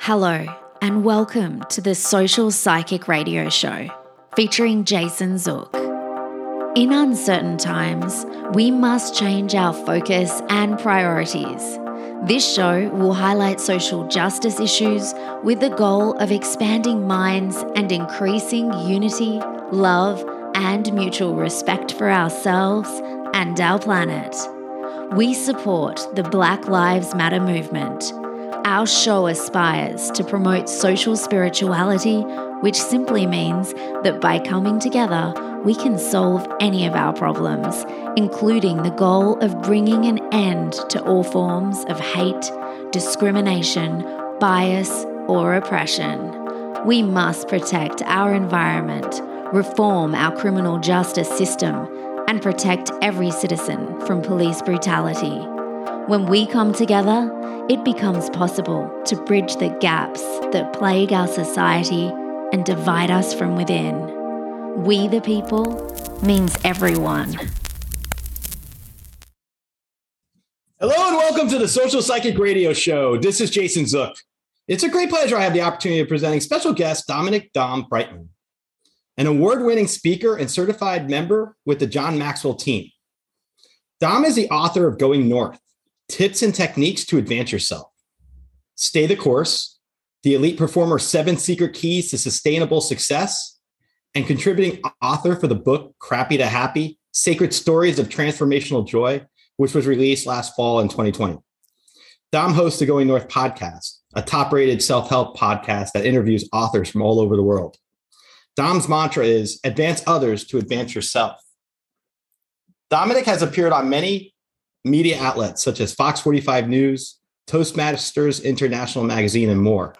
Hello, and welcome to the Social Psychic Radio Show featuring Jason Zook. In uncertain times, we must change our focus and priorities. This show will highlight social justice issues with the goal of expanding minds and increasing unity, love, and mutual respect for ourselves and our planet. We support the Black Lives Matter movement. Our show aspires to promote social spirituality, which simply means that by coming together, we can solve any of our problems, including the goal of bringing an end to all forms of hate, discrimination, bias, or oppression. We must protect our environment, reform our criminal justice system, and protect every citizen from police brutality. When we come together, it becomes possible to bridge the gaps that plague our society and divide us from within. We the people means everyone. Hello and welcome to the Social Psychic Radio Show. This is Jason Zook. It's a great pleasure I have the opportunity of presenting special guest Dominique Dom Brightmon, an award-winning speaker and certified member with the John Maxwell team. Dom is the author of Going North: Tips and Techniques to Advance Yourself. Stay the Course, the Elite Performer Seven Secret Keys to Sustainable Success, and contributing author for the book Crappy to Happy Sacred Stories of Transformational Joy, which was released last fall in 2020. Dom hosts the Going North podcast, a top rated self help podcast that interviews authors from all over the world. Dom's mantra is advance others to advance yourself. Dominique has appeared on many media outlets such as Fox 45 News, Toastmasters International Magazine, and more.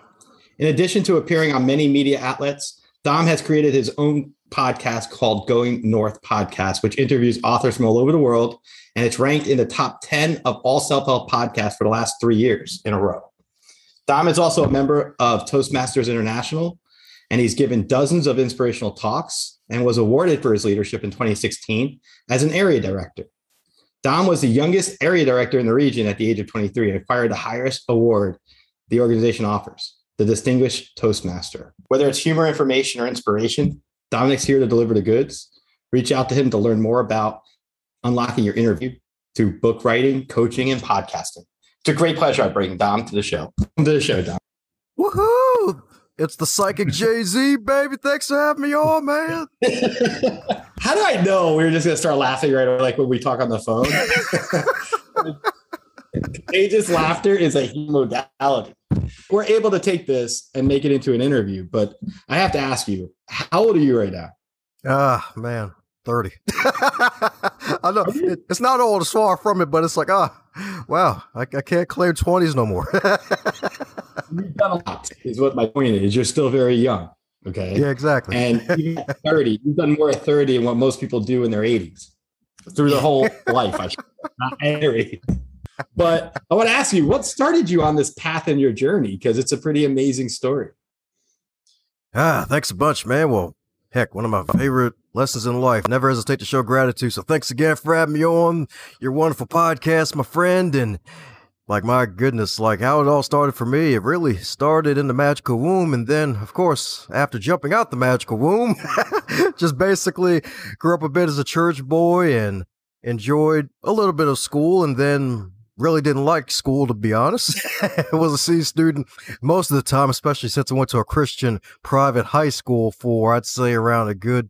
In addition to appearing on many media outlets, Dom has created his own podcast called Going North Podcast, which interviews authors from all over the world. And it's ranked in the top 10 of all self help podcasts for the last three years in a row. Dom is also a member of Toastmasters International, and he's given dozens of inspirational talks and was awarded for his leadership in 2016 as an area director. Dom was the youngest area director in the region at the age of 23 and acquired the highest award the organization offers the distinguished Toastmaster. Whether it's humor, information, or inspiration, Dominique's here to deliver the goods. Reach out to him to learn more about unlocking your interview through book writing, coaching, and podcasting. It's a great pleasure I bring Dom to the show. Welcome to the show, Dom. Woohoo! It's the psychic Jay Z, baby. Thanks for having me on, man. How do I know we were just gonna start laughing right away, like when we talk on the phone? Contagious laughter is a modality. We're able to take this and make it into an interview, but I have to ask you, how old are you right now? Ah, man, 30. I know it, it's not old, it's far from it, but it's like, ah, wow, I, I can't claim 20s no more. You've done a lot, is what my point is. You're still very young. Okay. Yeah, exactly. And even at 30, you've done more at 30 than what most people do in their 80s through their whole life. I should not but I want to ask you, what started you on this path in your journey? Because it's a pretty amazing story. Ah, thanks a bunch, man. Well, heck, one of my favorite lessons in life. Never hesitate to show gratitude. So thanks again for having me on your wonderful podcast, my friend. And like, my goodness, like how it all started for me, it really started in the magical womb. And then, of course, after jumping out the magical womb, just basically grew up a bit as a church boy and enjoyed a little bit of school and then really didn't like school to be honest. I was a C student most of the time, especially since I went to a Christian private high school for I'd say around a good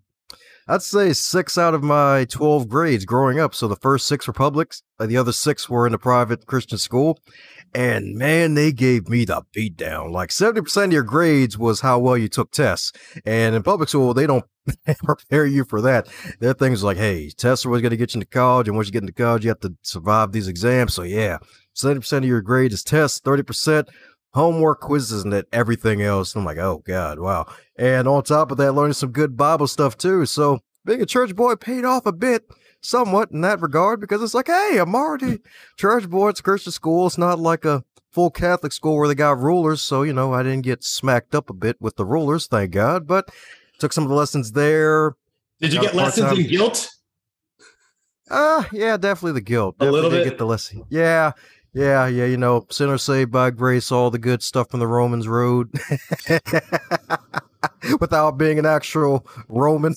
I'd say six out of my 12 grades growing up. So the first six were publics, uh, the other six were in a private Christian school. And man, they gave me the beat down. Like 70% of your grades was how well you took tests. And in public school, they don't prepare you for that. Their things like, hey, tests are what's going to get you into college. And once you get into college, you have to survive these exams. So yeah, 70% of your grade is tests, 30% homework quizzes and that everything else. I'm like, oh God, wow. And on top of that, learning some good Bible stuff too. So being a church boy paid off a bit somewhat in that regard because it's like, hey, I'm already church boy. It's a Christian school. It's not like a full Catholic school where they got rulers. So, you know, I didn't get smacked up a bit with the rulers, thank God. But took some of the lessons there. Did you get lessons in guilt? Uh, yeah, definitely the guilt. Definitely a little bit. Get the lesson. Yeah, yeah, yeah. You know, sinners saved by grace, all the good stuff from the Romans road. Without being an actual Roman,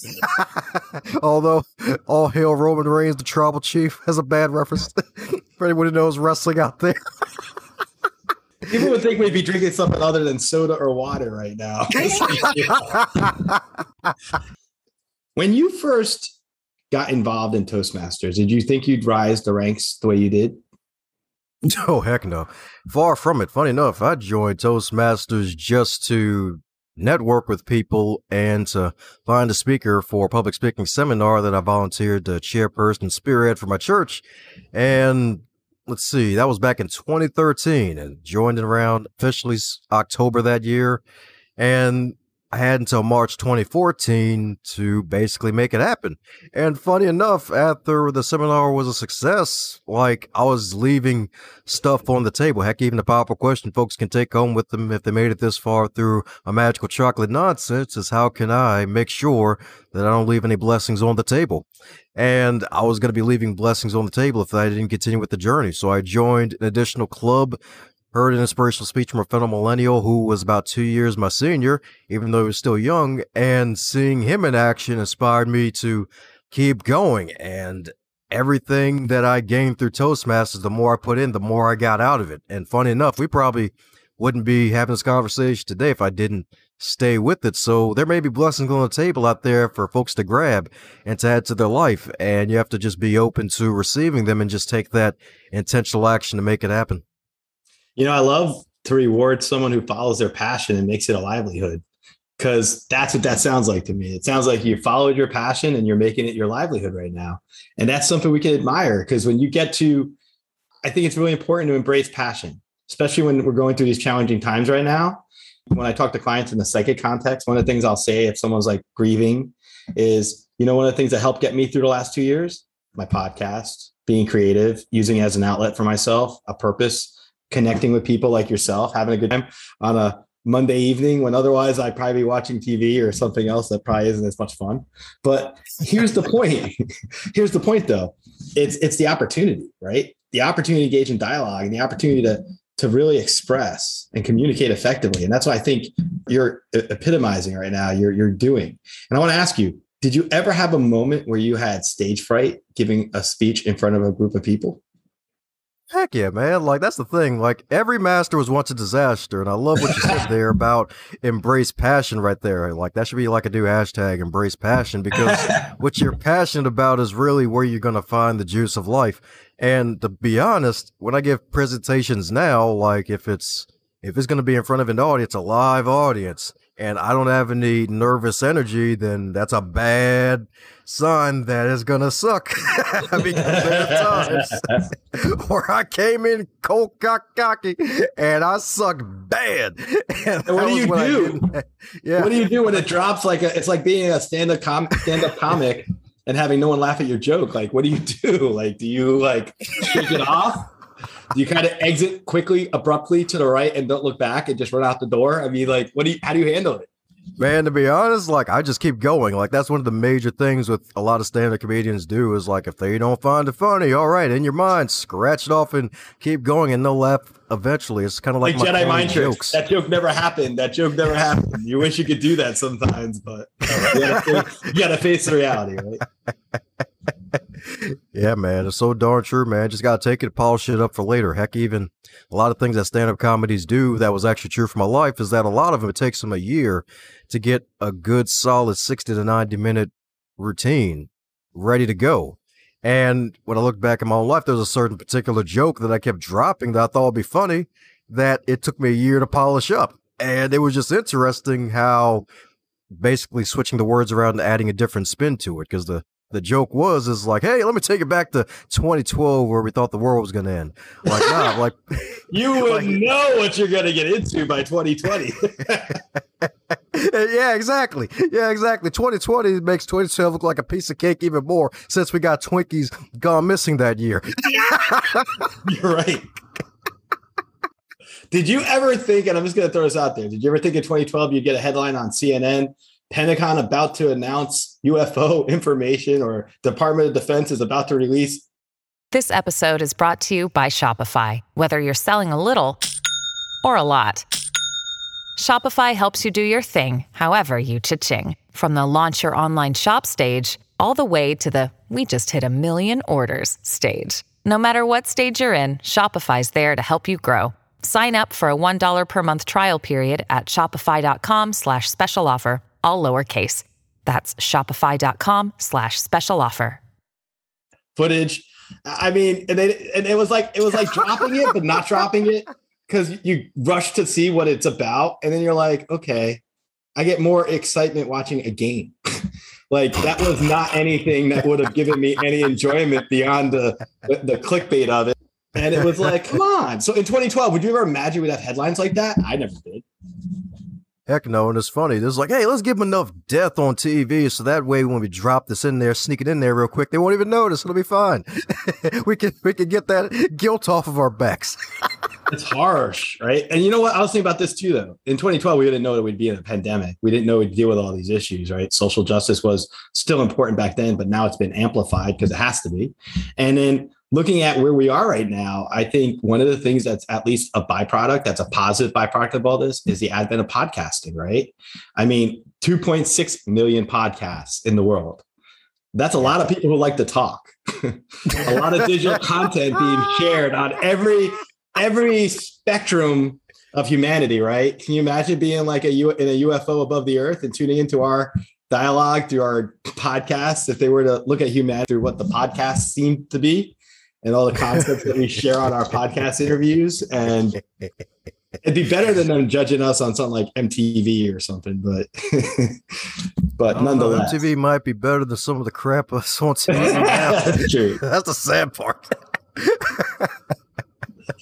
although all hail Roman Reigns, the tribal chief, has a bad reference for anyone who knows wrestling out there. People would think we'd be drinking something other than soda or water right now. when you first got involved in Toastmasters, did you think you'd rise the ranks the way you did? Oh, heck no. Far from it. Funny enough, I joined Toastmasters just to network with people and to find a speaker for a public speaking seminar that I volunteered to chairperson spearhead for my church. And let's see, that was back in 2013 and joined around officially October that year. And I had until March 2014 to basically make it happen. And funny enough, after the seminar was a success, like I was leaving stuff on the table. Heck, even the powerful question folks can take home with them if they made it this far through a magical chocolate nonsense is how can I make sure that I don't leave any blessings on the table? And I was going to be leaving blessings on the table if I didn't continue with the journey. So I joined an additional club heard an inspirational speech from a fellow millennial who was about two years my senior, even though he was still young, and seeing him in action inspired me to keep going. And everything that I gained through Toastmasters, the more I put in, the more I got out of it. And funny enough, we probably wouldn't be having this conversation today if I didn't stay with it. So there may be blessings on the table out there for folks to grab and to add to their life. And you have to just be open to receiving them and just take that intentional action to make it happen. You know, I love to reward someone who follows their passion and makes it a livelihood because that's what that sounds like to me. It sounds like you followed your passion and you're making it your livelihood right now. And that's something we can admire because when you get to, I think it's really important to embrace passion, especially when we're going through these challenging times right now. When I talk to clients in the psychic context, one of the things I'll say if someone's like grieving is, you know, one of the things that helped get me through the last two years, my podcast, being creative, using it as an outlet for myself, a purpose connecting with people like yourself, having a good time on a Monday evening when otherwise I'd probably be watching TV or something else that probably isn't as much fun. But here's the point. here's the point though. It's it's the opportunity, right? The opportunity to engage in dialogue and the opportunity to to really express and communicate effectively. And that's what I think you're epitomizing right now. You're you're doing. And I want to ask you, did you ever have a moment where you had stage fright giving a speech in front of a group of people? Heck yeah, man. Like, that's the thing. Like, every master was once a disaster. And I love what you said there about embrace passion right there. Like, that should be like a new hashtag, embrace passion, because what you're passionate about is really where you're going to find the juice of life. And to be honest, when I give presentations now, like, if it's, if it's going to be in front of an audience, a live audience, and I don't have any nervous energy, then that's a bad sign that is gonna suck. because times where I came in cold cocky and I sucked bad. And what do you do? yeah. What do you do when it drops like a, it's like being a stand-up com- stand-up comic and having no one laugh at your joke? Like, what do you do? Like, do you like shake it off? You kind of exit quickly, abruptly to the right and don't look back and just run out the door? I mean, like, what do you, how do you handle it? Man, to be honest, like I just keep going. Like that's one of the major things with a lot of stand-up comedians do is like if they don't find it funny, all right, in your mind, scratch it off and keep going, and they'll laugh eventually. It's kind of like, like Jedi mind jokes. tricks. That joke never happened. That joke never happened. You wish you could do that sometimes, but uh, you gotta face, you gotta face the reality, right? yeah, man, it's so darn true, man. Just gotta take it, polish it up for later. Heck, even a lot of things that stand-up comedies do that was actually true for my life is that a lot of them it takes them a year to get a good, solid sixty to ninety minute routine ready to go. And when I look back in my own life, there's a certain particular joke that I kept dropping that I thought would be funny that it took me a year to polish up. And it was just interesting how basically switching the words around and adding a different spin to it because the the joke was is like, hey, let me take it back to 2012 where we thought the world was gonna end. Like, nah, like you would like, know what you're gonna get into by 2020. yeah, exactly. Yeah, exactly. 2020 makes 2012 look like a piece of cake even more since we got Twinkies gone missing that year. you're right. Did you ever think, and I'm just going to throw this out there, did you ever think in 2012 you'd get a headline on CNN Pentagon about to announce UFO information or Department of Defense is about to release. This episode is brought to you by Shopify. Whether you're selling a little or a lot, Shopify helps you do your thing, however you cha-ching. From the launch your online shop stage, all the way to the we just hit a million orders stage. No matter what stage you're in, Shopify's there to help you grow. Sign up for a $1 per month trial period at shopify.com slash special offer all lowercase. That's shopify.com slash special offer. Footage. I mean, and it, and it was like, it was like dropping it, but not dropping it because you rush to see what it's about. And then you're like, okay, I get more excitement watching a game. like that was not anything that would have given me any enjoyment beyond the, the, the clickbait of it. And it was like, come on. So in 2012, would you ever imagine we'd have headlines like that? I never did. Heck no, and it's funny. It's like, hey, let's give them enough death on TV so that way when we drop this in there, sneak it in there real quick, they won't even notice. It'll be fine. we can we can get that guilt off of our backs. it's harsh, right? And you know what? I was thinking about this too, though. In 2012, we didn't know that we'd be in a pandemic. We didn't know we'd deal with all these issues, right? Social justice was still important back then, but now it's been amplified because it has to be. And then looking at where we are right now, I think one of the things that's at least a byproduct, that's a positive byproduct of all this, is the advent of podcasting, right? I mean, 2.6 million podcasts in the world. That's a lot of people who like to talk. a lot of digital content being shared on every every spectrum of humanity, right? Can you imagine being like a U in a UFO above the earth and tuning into our dialogue through our podcasts if they were to look at humanity through what the podcast seemed to be? And all the concepts that we share on our podcast interviews. And it'd be better than them judging us on something like MTV or something, but but nonetheless, know, MTV might be better than some of the crap us on TV That's true. That's the sad part.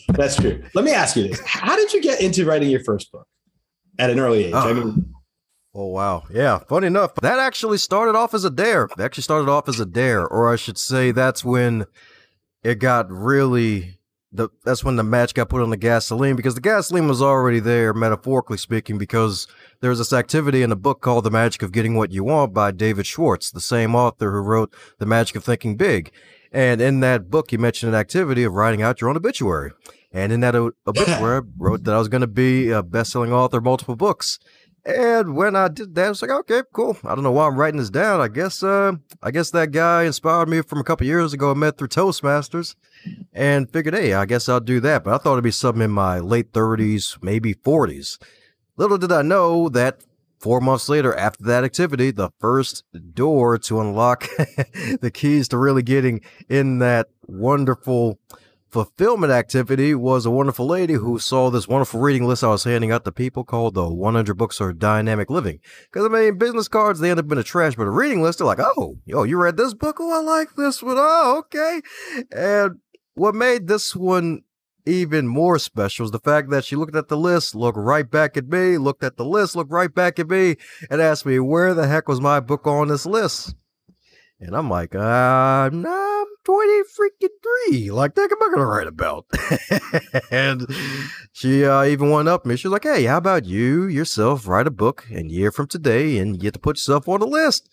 That's true. Let me ask you this: How did you get into writing your first book at an early age? Oh. I mean. Oh wow. Yeah, funny enough, that actually started off as a dare. It actually started off as a dare, or I should say that's when it got really the that's when the match got put on the gasoline because the gasoline was already there, metaphorically speaking, because there's this activity in a book called The Magic of Getting What You Want by David Schwartz, the same author who wrote The Magic of Thinking Big. And in that book, he mentioned an activity of writing out your own obituary. And in that obituary, I wrote that I was going to be a best-selling author of multiple books. And when I did that, I was like, okay, cool. I don't know why I'm writing this down. I guess, uh, I guess that guy inspired me from a couple years ago. I met through Toastmasters, and figured, hey, I guess I'll do that. But I thought it'd be something in my late 30s, maybe 40s. Little did I know that four months later, after that activity, the first door to unlock the keys to really getting in that wonderful fulfillment activity was a wonderful lady who saw this wonderful reading list I was handing out to people called the 100 Books of Dynamic Living. Because I mean, business cards, they end up in a trash, but a reading list, they're like, oh, yo, you read this book? Oh, I like this one. Oh, okay. And what made this one even more special is the fact that she looked at the list, looked right back at me, looked at the list, looked right back at me, and asked me, where the heck was my book on this list? And I'm like, uh, I'm 20 freaking three. Like, think am I going to write about? and she uh, even went up me. She was like, hey, how about you yourself write a book a year from today and you get to put yourself on the list?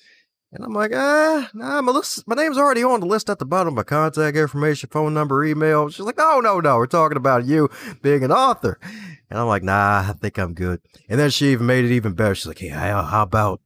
And I'm like, ah, nah, my, list, my name's already on the list at the bottom, my contact information, phone number, email. She's like, no, no, no, we're talking about you being an author. And I'm like, nah, I think I'm good. And then she even made it even better. She's like, hey, how about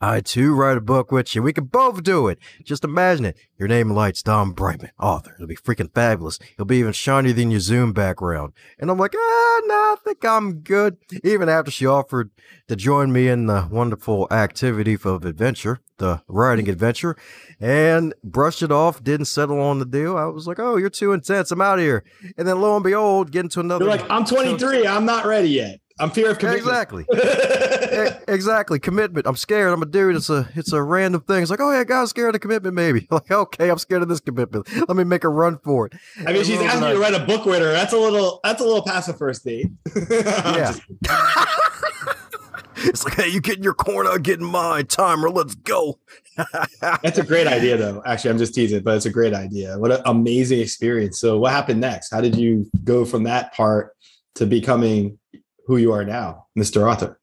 I too write a book with you. We can both do it. Just imagine it. Your name lights Dom Brightmon, author. It'll be freaking fabulous. It'll be even shinier than your Zoom background. And I'm like, ah, nah, I think I'm good. Even after she offered to join me in the wonderful activity of adventure, the writing adventure, and brushed it off, didn't settle on the deal. I was like, oh, you're too intense. I'm out of here. And then lo and behold, get into another. You're like, I'm 23. I'm not ready yet. I'm fear of commitment. Exactly. exactly. Commitment. I'm scared. I'm a dude. It's a it's a random thing. It's like, oh yeah, God's scared of commitment, maybe. Like, okay, I'm scared of this commitment. Let me make a run for it. I mean, she's oh, asking you to write a book with her. That's a little that's a little past the first date. yeah. it's like, hey, you getting your corner, I'm getting mine. Timer, let's go. That's a great idea, though. Actually, I'm just teasing, but it's a great idea. What an amazing experience. So, what happened next? How did you go from that part to becoming who you are now, Mr. Author.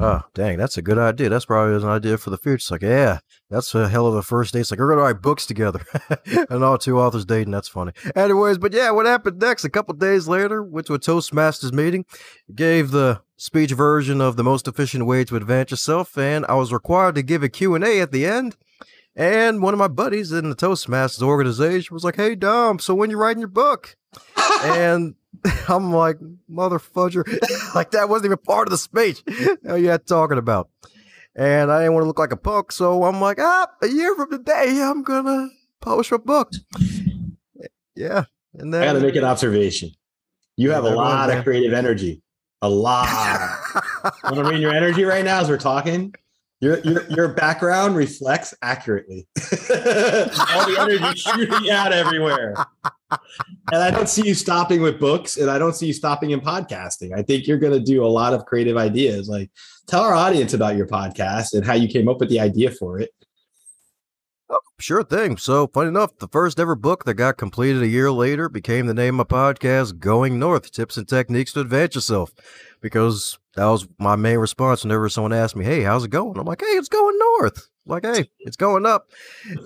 Oh, dang, that's a good idea. That's probably an idea for the future. It's like, yeah, that's a hell of a first date. It's like, we're going to write books together. and all two authors dating. That's funny. Anyways, but yeah, what happened next? A couple days later, went to a Toastmasters meeting, gave the speech version of the most efficient way to advance yourself, and I was required to give a Q&A at the end. And one of my buddies in the Toastmasters organization was like, hey, Dom, so when you're writing your book? and I'm like, mother fudger. like that wasn't even part of the speech. Are you talking about? And I didn't want to look like a punk, so I'm like, ah, a year from today, I'm gonna publish a book. Yeah. And then I gotta make an observation. You have a lot of creative energy. A lot. Want to read your energy right now as we're talking? Your, your your background reflects accurately all the energy shooting out everywhere. And I don't see you stopping with books, and I don't see you stopping in podcasting. I think you're going to do a lot of creative ideas. Like, tell our audience about your podcast and how you came up with the idea for it. Oh, sure thing. So, funny enough, the first ever book that got completed a year later became the name of my podcast, Going North Tips and Techniques to Advance Yourself, because that was my main response whenever someone asked me, Hey, how's it going? I'm like, Hey, it's going north. Like, hey, it's going up.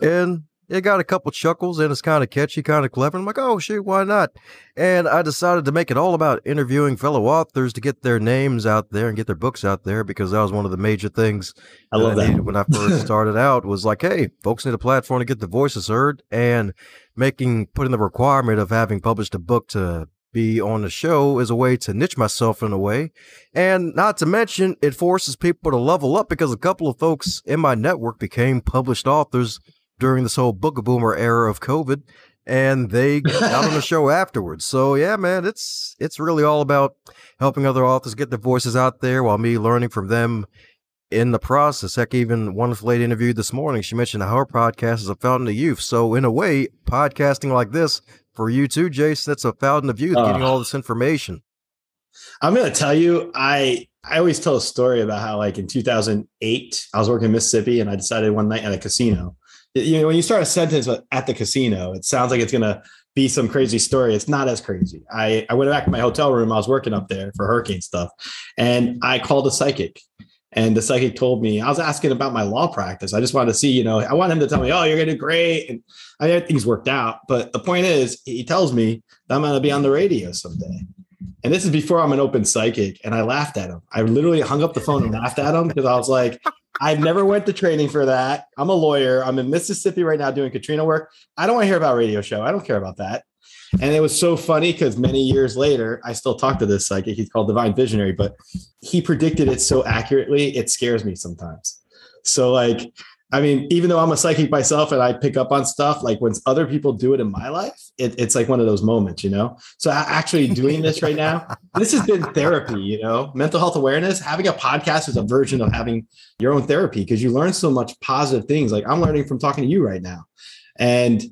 And it got a couple chuckles and it's kind of catchy, kind of clever. I'm like, oh, shoot, why not? And I decided to make it all about interviewing fellow authors to get their names out there and get their books out there because that was one of the major things I love that, I when I first started out was like, hey, folks need a platform to get their voices heard and making, putting the requirement of having published a book to be on the show is a way to niche myself in a way. And not to mention, it forces people to level up because a couple of folks in my network became published authors during this whole book boomer era of COVID. And they got on the show afterwards. So yeah, man, it's it's really all about helping other authors get their voices out there while me learning from them in the process. Heck, even one lady interviewed this morning, she mentioned how her podcast is a fountain of youth. So in a way, podcasting like this for you too, Jace. That's a fountain of youth uh, getting all this information. I'm going to tell you, I I always tell a story about how, like in 2008, I was working in Mississippi, and I decided one night at a casino. You know, when you start a sentence at the casino, it sounds like it's going to be some crazy story. It's not as crazy. I I went back to my hotel room. I was working up there for hurricane stuff, and I called a psychic. And the psychic told me, I was asking about my law practice. I just wanted to see, you know, I want him to tell me, oh, you're going to do great. And I mean, things worked out. But the point is, he tells me that I'm going to be on the radio someday. And this is before I'm an open psychic. And I laughed at him. I literally hung up the phone and laughed at him because I was like, I've never went to training for that. I'm a lawyer. I'm in Mississippi right now doing Katrina work. I don't want to hear about radio show. I don't care about that. And it was so funny because many years later, I still talk to this psychic. He's called Divine Visionary, but he predicted it so accurately, it scares me sometimes. So, like, I mean, even though I'm a psychic myself and I pick up on stuff, like when other people do it in my life, it, it's like one of those moments, you know? So, actually doing this right now, this has been therapy, you know? Mental health awareness, having a podcast is a version of having your own therapy because you learn so much positive things. Like, I'm learning from talking to you right now. And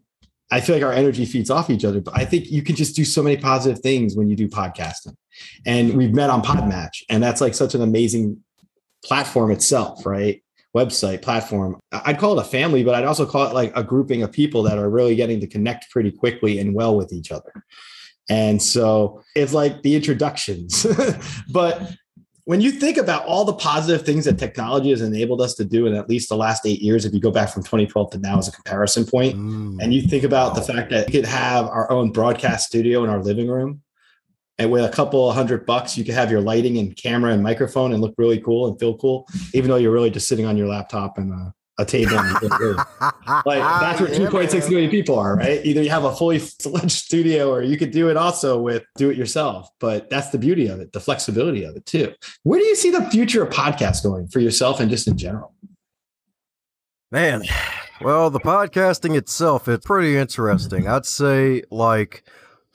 I feel like our energy feeds off each other, but I think you can just do so many positive things when you do podcasting. And we've met on Podmatch, and that's like such an amazing platform itself, right? Website platform. I'd call it a family, but I'd also call it like a grouping of people that are really getting to connect pretty quickly and well with each other. And so it's like the introductions. but when you think about all the positive things that technology has enabled us to do in at least the last eight years, if you go back from 2012 to now as a comparison point, mm. and you think about the fact that we could have our own broadcast studio in our living room, and with a couple hundred bucks, you could have your lighting and camera and microphone and look really cool and feel cool, even though you're really just sitting on your laptop and uh, a table. like that's where 2.6 million people are, right? Either you have a fully fledged studio or you could do it also with do it yourself. But that's the beauty of it, the flexibility of it too. Where do you see the future of podcasts going for yourself and just in general? Man, well, the podcasting itself, it's pretty interesting. I'd say like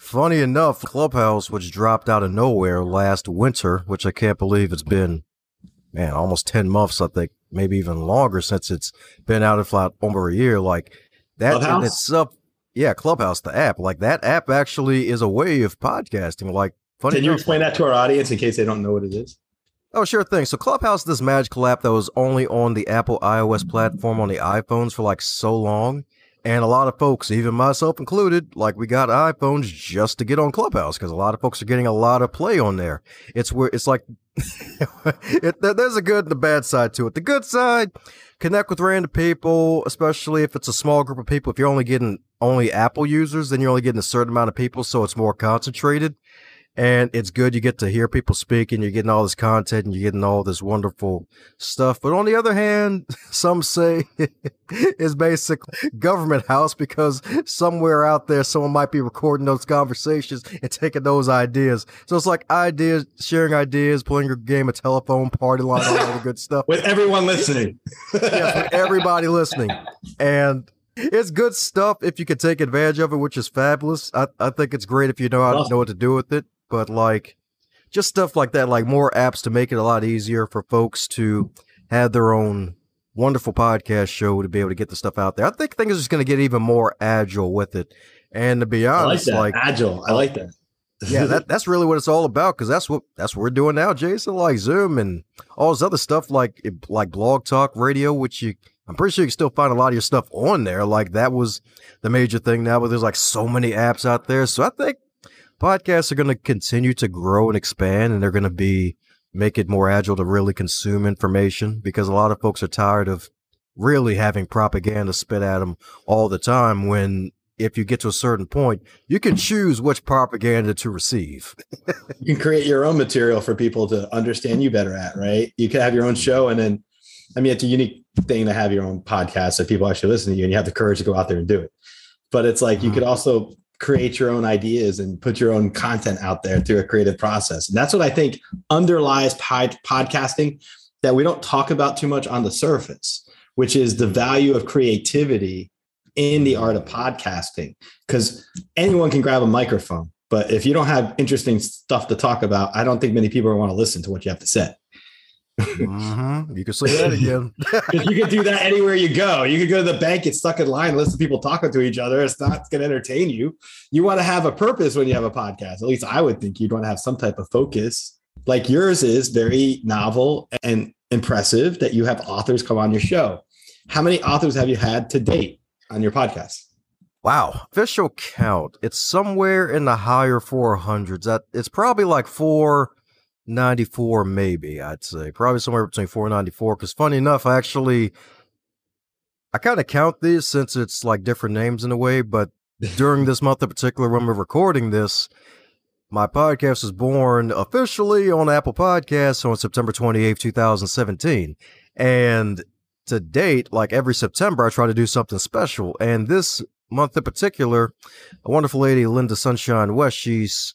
Funny enough, Clubhouse, which dropped out of nowhere last winter, which I can't believe it's been, man, almost 10 months, I think, maybe even longer since it's been out of flat over a year. Like that Clubhouse? in itself, yeah, Clubhouse, the app, like that app actually is a way of podcasting. Like, funny. Can you explain that to our audience in case they don't know what it is? Oh, sure thing. So Clubhouse, this magical app that was only on the Apple iOS platform on the iPhones for like so long. And a lot of folks, even myself included, like we got iPhones just to get on Clubhouse because a lot of folks are getting a lot of play on there. It's where it's like it, there's a good and a bad side to it. The good side, connect with random people, especially if it's a small group of people. If you're only getting only Apple users, then you're only getting a certain amount of people, so it's more concentrated and it's good you get to hear people speak and you're getting all this content and you're getting all this wonderful stuff. But on the other hand some say it's basically government house because somewhere out there someone might be recording those conversations and taking those ideas. So it's like ideas sharing ideas playing your game of telephone party line all the good stuff. With everyone listening. Yes with everybody listening. And it's good stuff if you can take advantage of it, which is fabulous. I, I think it's great if you know how to know what to do with it but like just stuff like that, like more apps to make it a lot easier for folks to have their own wonderful podcast show to be able to get the stuff out there. I think things are just going to get even more agile with it. And to be honest, I like, like agile, I like that. yeah, that, that's really what it's all about because that's what that's what we're doing now, Jason. Like Zoom and all this other stuff, like eh, like Blog Talk Radio, which you I'm pretty sure you can still find a lot of your stuff on there. Like that was the major thing now, but there's like so many apps out there. So I think podcasts are going to continue to grow and expand and they're going to be make it more agile to really consume information because a lot of folks are tired of really having propaganda spit at them all the time when if you get to a certain point you can choose which propaganda to receive. You can create your own material for people to understand you better at right? You can have your own show and then i mean it's a unique thing to have your own podcast that people actually listen to you and you have the courage to go out there and do it. But it's like you could mm-hmm. also create your own ideas and put your own content out there through a creative process. And that's what I think underlies pod- podcasting that we don't talk about too much on the surface, which is the value of creativity in the art of podcasting. Because anyone can grab a microphone, but if you don't have interesting stuff to talk about, I don't think many people want to listen to what you have to say mm-hmm. You can say that again. you can do that anywhere you go. You can go to the bank, get stuck in line, listen to people talking to each other. It's not going to entertain you. You want to have a purpose when you have a podcast. At least I would think you'd want to have some type of focus. Like yours is very novel and impressive that you have authors come on your show. How many authors have you had to date on your podcast? Wow, official count. It's somewhere in the higher 400s. That it's probably like four 94 maybe i'd say probably somewhere between 494 because funny enough I actually i kind of count these since it's like different names in a way but during this month in particular when we're recording this my podcast was born officially on apple podcasts on september 28th 2017 and to date like every september i try to do something special and this month in particular a wonderful lady linda sunshine west she's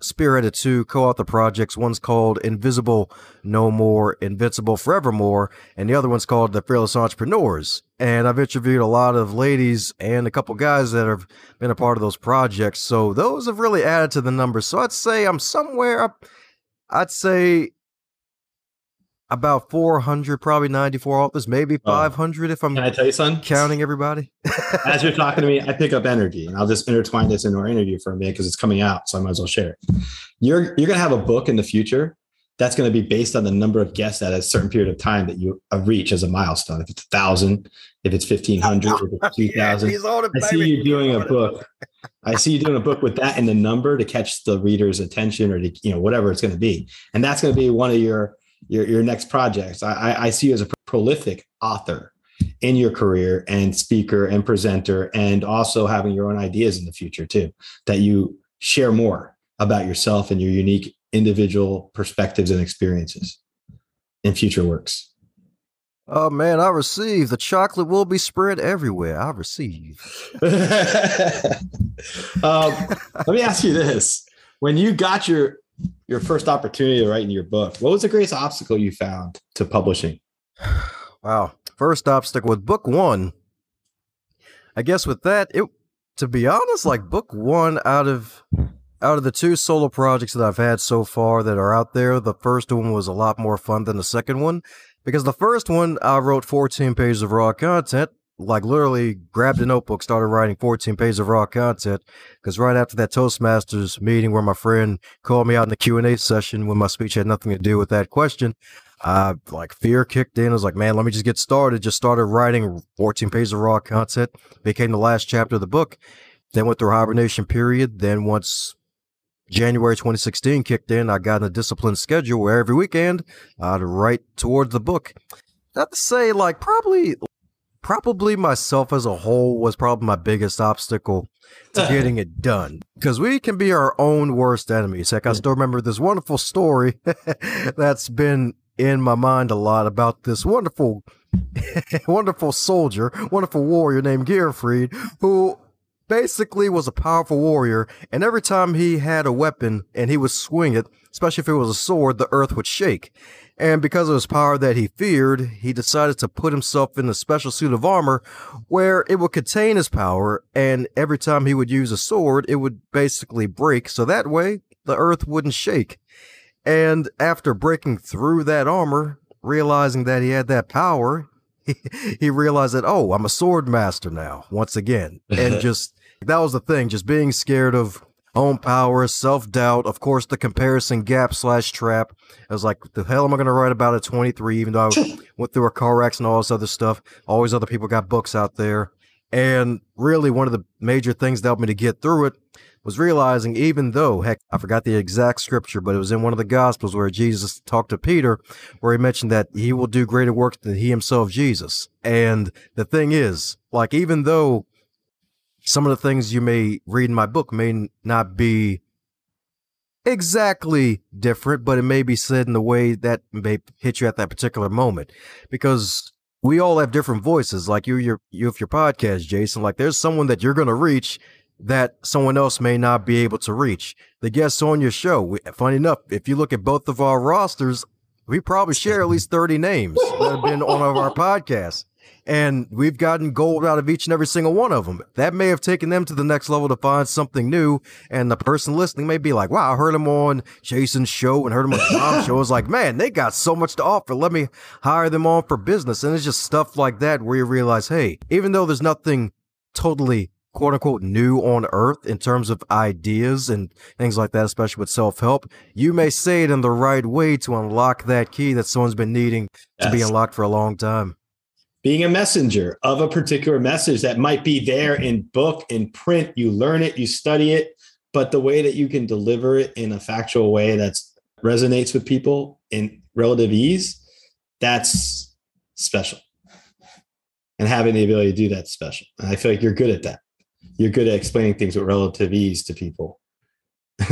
spearheaded two co-author projects. One's called Invisible No More, Invincible Forevermore, and the other one's called The Fearless Entrepreneurs. And I've interviewed a lot of ladies and a couple guys that have been a part of those projects. So those have really added to the numbers. So I'd say I'm somewhere up, I'd say about 400, probably 94 authors, maybe 500 oh. if I'm Can I tell you, son? counting everybody. As you're talking to me, I pick up energy and I'll just intertwine this into our interview for a minute because it's coming out. So I might as well share it. You're, you're going to have a book in the future that's going to be based on the number of guests at a certain period of time that you uh, reach as a milestone. If it's a thousand, if it's fifteen hundred, if it's two thousand. yeah, I see you doing a book. I see you doing a book with that in the number to catch the reader's attention, or to you know whatever it's going to be, and that's going to be one of your your your next projects. I, I, see you as a prolific author in your career and speaker and presenter, and also having your own ideas in the future too. That you share more about yourself and your unique individual perspectives and experiences in future works. Oh man, I receive. The chocolate will be spread everywhere. I receive. um, let me ask you this: When you got your your first opportunity to write in your book, what was the greatest obstacle you found to publishing? Wow, first obstacle with book one. I guess with that, it to be honest, like book one out of out of the two solo projects that I've had so far that are out there, the first one was a lot more fun than the second one because the first one I wrote 14 pages of raw content, like literally grabbed a notebook, started writing 14 pages of raw content. Because right after that Toastmasters meeting where my friend called me out in the Q and A session when my speech had nothing to do with that question, uh, like fear kicked in. I was like, man, let me just get started. Just started writing 14 pages of raw content. Became the last chapter of the book. Then went through hibernation period. Then once January 2016 kicked in, I got in a disciplined schedule where every weekend I'd write towards the book. Not to say like probably probably myself as a whole was probably my biggest obstacle to getting it done because we can be our own worst enemies. Heck, I still remember this wonderful story that's been in my mind a lot about this wonderful, wonderful soldier, wonderful warrior named Gearfried who basically was a powerful warrior, and every time he had a weapon and he would swing it, especially if it was a sword, the earth would shake. And because of his power that he feared, he decided to put himself in a special suit of armor where it would contain his power, and every time he would use a sword, it would basically break, so that way the earth wouldn't shake. And after breaking through that armor, realizing that he had that power, he, he realized that, oh, I'm a sword master now, once again. And just that was the thing, just being scared of own power, self doubt, of course, the comparison gap slash trap. I was like, the hell am I going to write about at 23, even though I went through a car accident and all this other stuff? Always other people got books out there. And really, one of the major things that helped me to get through it was realizing, even though, heck, I forgot the exact scripture, but it was in one of the Gospels where Jesus talked to Peter, where he mentioned that he will do greater works than he himself, Jesus. And the thing is, like, even though some of the things you may read in my book may not be exactly different, but it may be said in a way that may hit you at that particular moment. Because we all have different voices. Like you, your, you have your podcast, Jason. Like there's someone that you're going to reach that someone else may not be able to reach. The guests on your show, we, funny enough, if you look at both of our rosters, we probably share at least 30 names that have been on our podcasts and we've gotten gold out of each and every single one of them. That may have taken them to the next level to find something new, and the person listening may be like, "Wow, I heard him on Jason's show and heard him on Dom's show." It's like, man, they got so much to offer. Let me hire them on for business, and it's just stuff like that where you realize, hey, even though there's nothing totally quote unquote new on earth in terms of ideas and things like that, especially with self help, you may say it in the right way to unlock that key that someone's been needing to yes. be unlocked for a long time being a messenger of a particular message that might be there in book in print. You learn it you study it but the way that you can deliver it in a factual way that resonates with people in relative ease that's special. And having the ability to do that special. And i feel like you're good at that. You're good at explaining things with relative ease to people.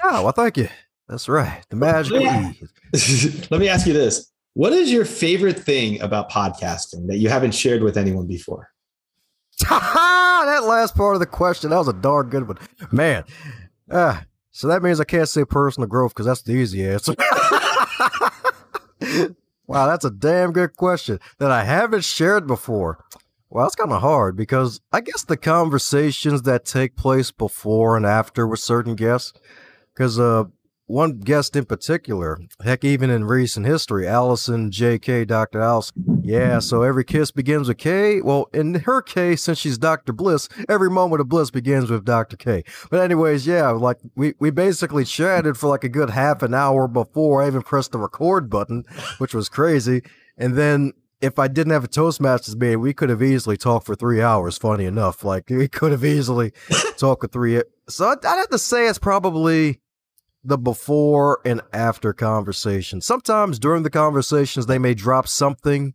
Oh well thank you. That's right. The magic let me ask you this what is your favorite thing about podcasting that you haven't shared with anyone before? that last part of the question, that was a darn good one. Man. Uh, so that means I can't say personal growth because that's the easy answer. wow, that's a damn good question that I haven't shared before. Well, that's kind of hard because I guess the conversations that take place before and after with certain guests, because uh, one guest in particular, heck, even in recent history, Allison J.K. Dr. Allison. Yeah, so every kiss begins with K. Well, in her case, since she's Dr. Bliss, every moment of bliss begins with Dr. K. But anyways, yeah, like we, we basically chatted for like a good half an hour before I even pressed the record button, which was crazy. And then if I didn't have a Toastmasters meeting, we could have easily talked for three hours. Funny enough, like we could have easily talked for three. So I'd, I'd have to say it's probably the before and after conversation. Sometimes during the conversations, they may drop something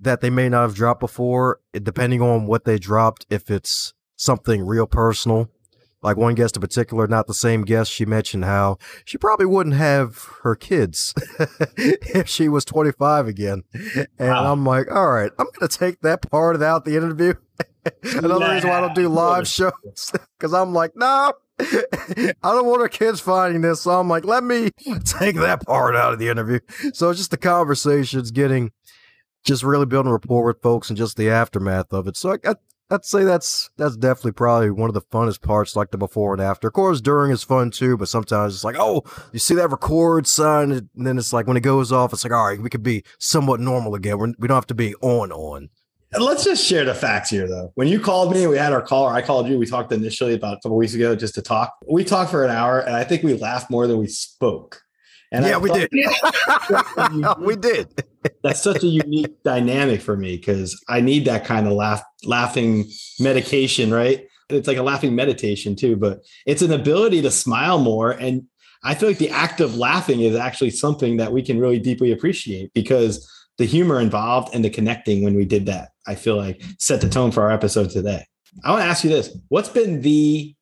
that they may not have dropped before, eh, depending on what they dropped. If it's something real personal, like one guest in particular, not the same guest, she mentioned how she probably wouldn't have her kids if she was 25 again. And wow. I'm like, all right, I'm going to take that part out the interview. Another yeah. reason why I don't do live shows because I'm like, no, I don't want our kids finding this. So I'm like, let me take that part out of the interview. So just the conversations, getting just really building rapport with folks and just the aftermath of it. So I, I, I'd say that's that's definitely probably one of the funnest parts, like the before and after. Of course, during is fun too, but sometimes it's like, oh, you see that record sign, and then it's like when it goes off, it's like, all right, we could be somewhat normal again. We're, we do not have to be on on. Let's just share the facts here, though. When you called me, we had our call, or I called you. We talked initially about a couple weeks ago just to talk. We talked for an hour, and I think we laughed more than we spoke. And yeah, we did. we did. That's such a unique dynamic for me because I need that kind of laugh, laughing medication, right? It's like a laughing meditation too, but it's an ability to smile more. And I feel like the act of laughing is actually something that we can really deeply appreciate because the humor involved and the connecting when we did that, I feel like set the tone for our episode today. I want to ask you this: What's been the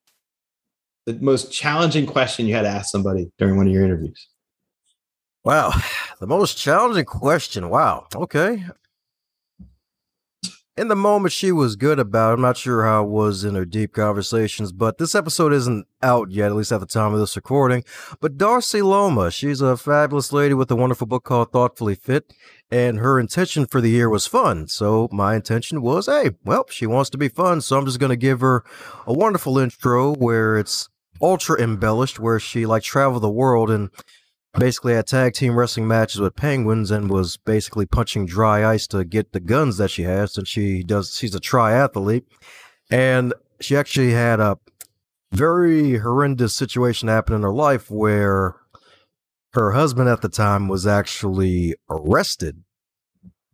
the most challenging question you had to ask somebody during one of your interviews? Wow, the most challenging question. Wow. Okay. In the moment, she was good about. It. I'm not sure how it was in her deep conversations, but this episode isn't out yet, at least at the time of this recording. But Darcy Luoma, she's a fabulous lady with a wonderful book called Thoughtfully Fit, and her intention for the year was fun. So my intention was, hey, well, she wants to be fun, so I'm just going to give her a wonderful intro where it's ultra embellished, where she like traveled the world and basically had tag team wrestling matches with penguins and was basically punching dry ice to get the guns that she has since she does she's a triathlete and she actually had a very horrendous situation happen in her life where her husband at the time was actually arrested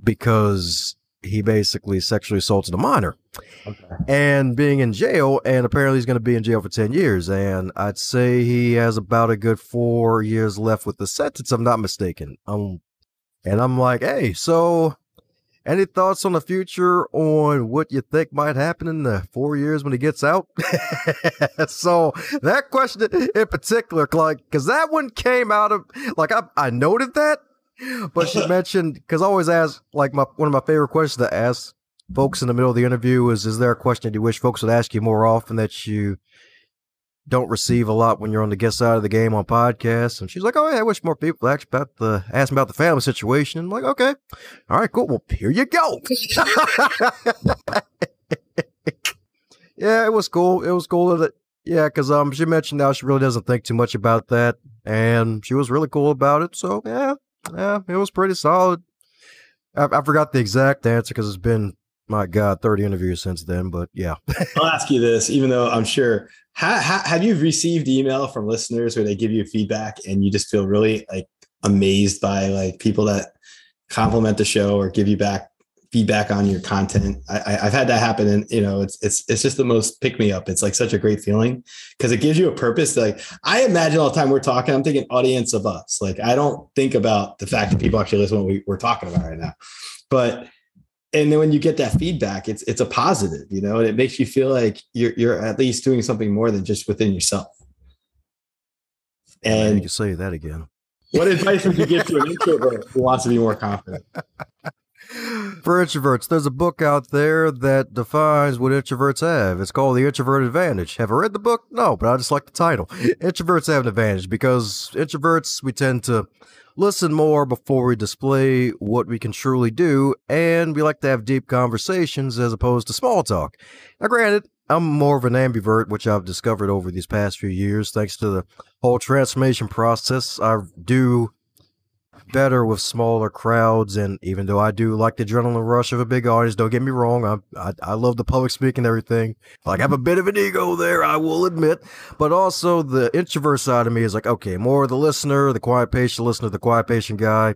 because he basically sexually assaulted a minor. Okay. and being in jail and apparently he's going to be in jail for 10 years and i'd say he has about a good four years left with the sentence i'm not mistaken. Um, and i'm like hey so any thoughts on the future on what you think might happen in the four years when he gets out? So that question in particular like because that one came out of like i, I noted that but she mentioned because I always ask like my one of my favorite questions to ask folks in the middle of the interview is is there a question that you wish folks would ask you more often that you don't receive a lot when you're on the guest side of the game on podcasts? And she's like, Oh yeah, I wish more people ask about the ask about the family situation. And I'm like, okay. All right, cool. Well, here you go. yeah, it was cool. It was cool that yeah, because um she mentioned now she really doesn't think too much about that. And she was really cool about it. So yeah, yeah, it was pretty solid. I, I forgot the exact answer because it's been my God, 30 interviews since then, but yeah. I'll ask you this, even though I'm sure, ha, ha, have you received email from listeners where they give you feedback and you just feel really like amazed by like people that compliment the show or give you back feedback on your content. I, have had that happen, and you know, it's it's it's just the most pick me up. It's like such a great feeling because it gives you a purpose. Like I imagine all the time we're talking, I'm thinking audience of us. Like I don't think about the fact that people actually listen to what we, we're talking about right now, but and then when you get that feedback, it's it's a positive, you know, and it makes you feel like you're you're at least doing something more than just within yourself. And you can say that again. What advice would you give to an introvert who wants to be more confident? For introverts, there's a book out there that defines what introverts have. It's called The Introvert Advantage. Have I read the book? No, but I just like the title. Introverts have an advantage because introverts, we tend to listen more before we display what we can truly do, and we like to have deep conversations as opposed to small talk. Now, granted, I'm more of an ambivert, which I've discovered over these past few years, thanks to the whole transformation process. I do better with smaller crowds. And even though I do like the adrenaline rush of a big audience, don't get me wrong, I, I, I love the public speaking and everything. Like I have a bit of an ego there, I will admit. But also the introvert side of me is like, okay, more the listener, the quiet patient listener, the quiet patient guy,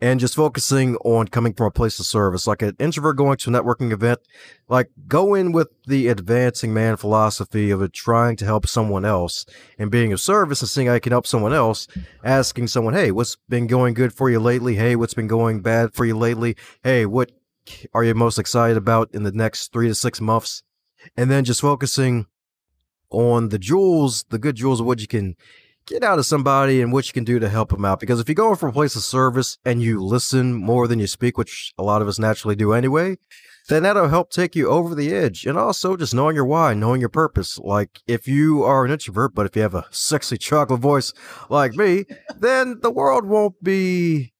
and just focusing on coming from a place of service. Like an introvert going to a networking event, like go in with the advancing man philosophy of trying to help someone else and being of service and seeing I can help someone else, asking someone, hey, what's been going good for you lately? Hey, what's been going bad for you lately? Hey, what are you most excited about in the next three to six months? And then just focusing on the jewels, the good jewels of what you can get out of somebody and what you can do to help them out. Because if you go from a place of service and you listen more than you speak, which a lot of us naturally do anyway, then that'll help take you over the edge. And also just knowing your why, knowing your purpose. Like if you are an introvert, but if you have a sexy chocolate voice like me, then the world won't be,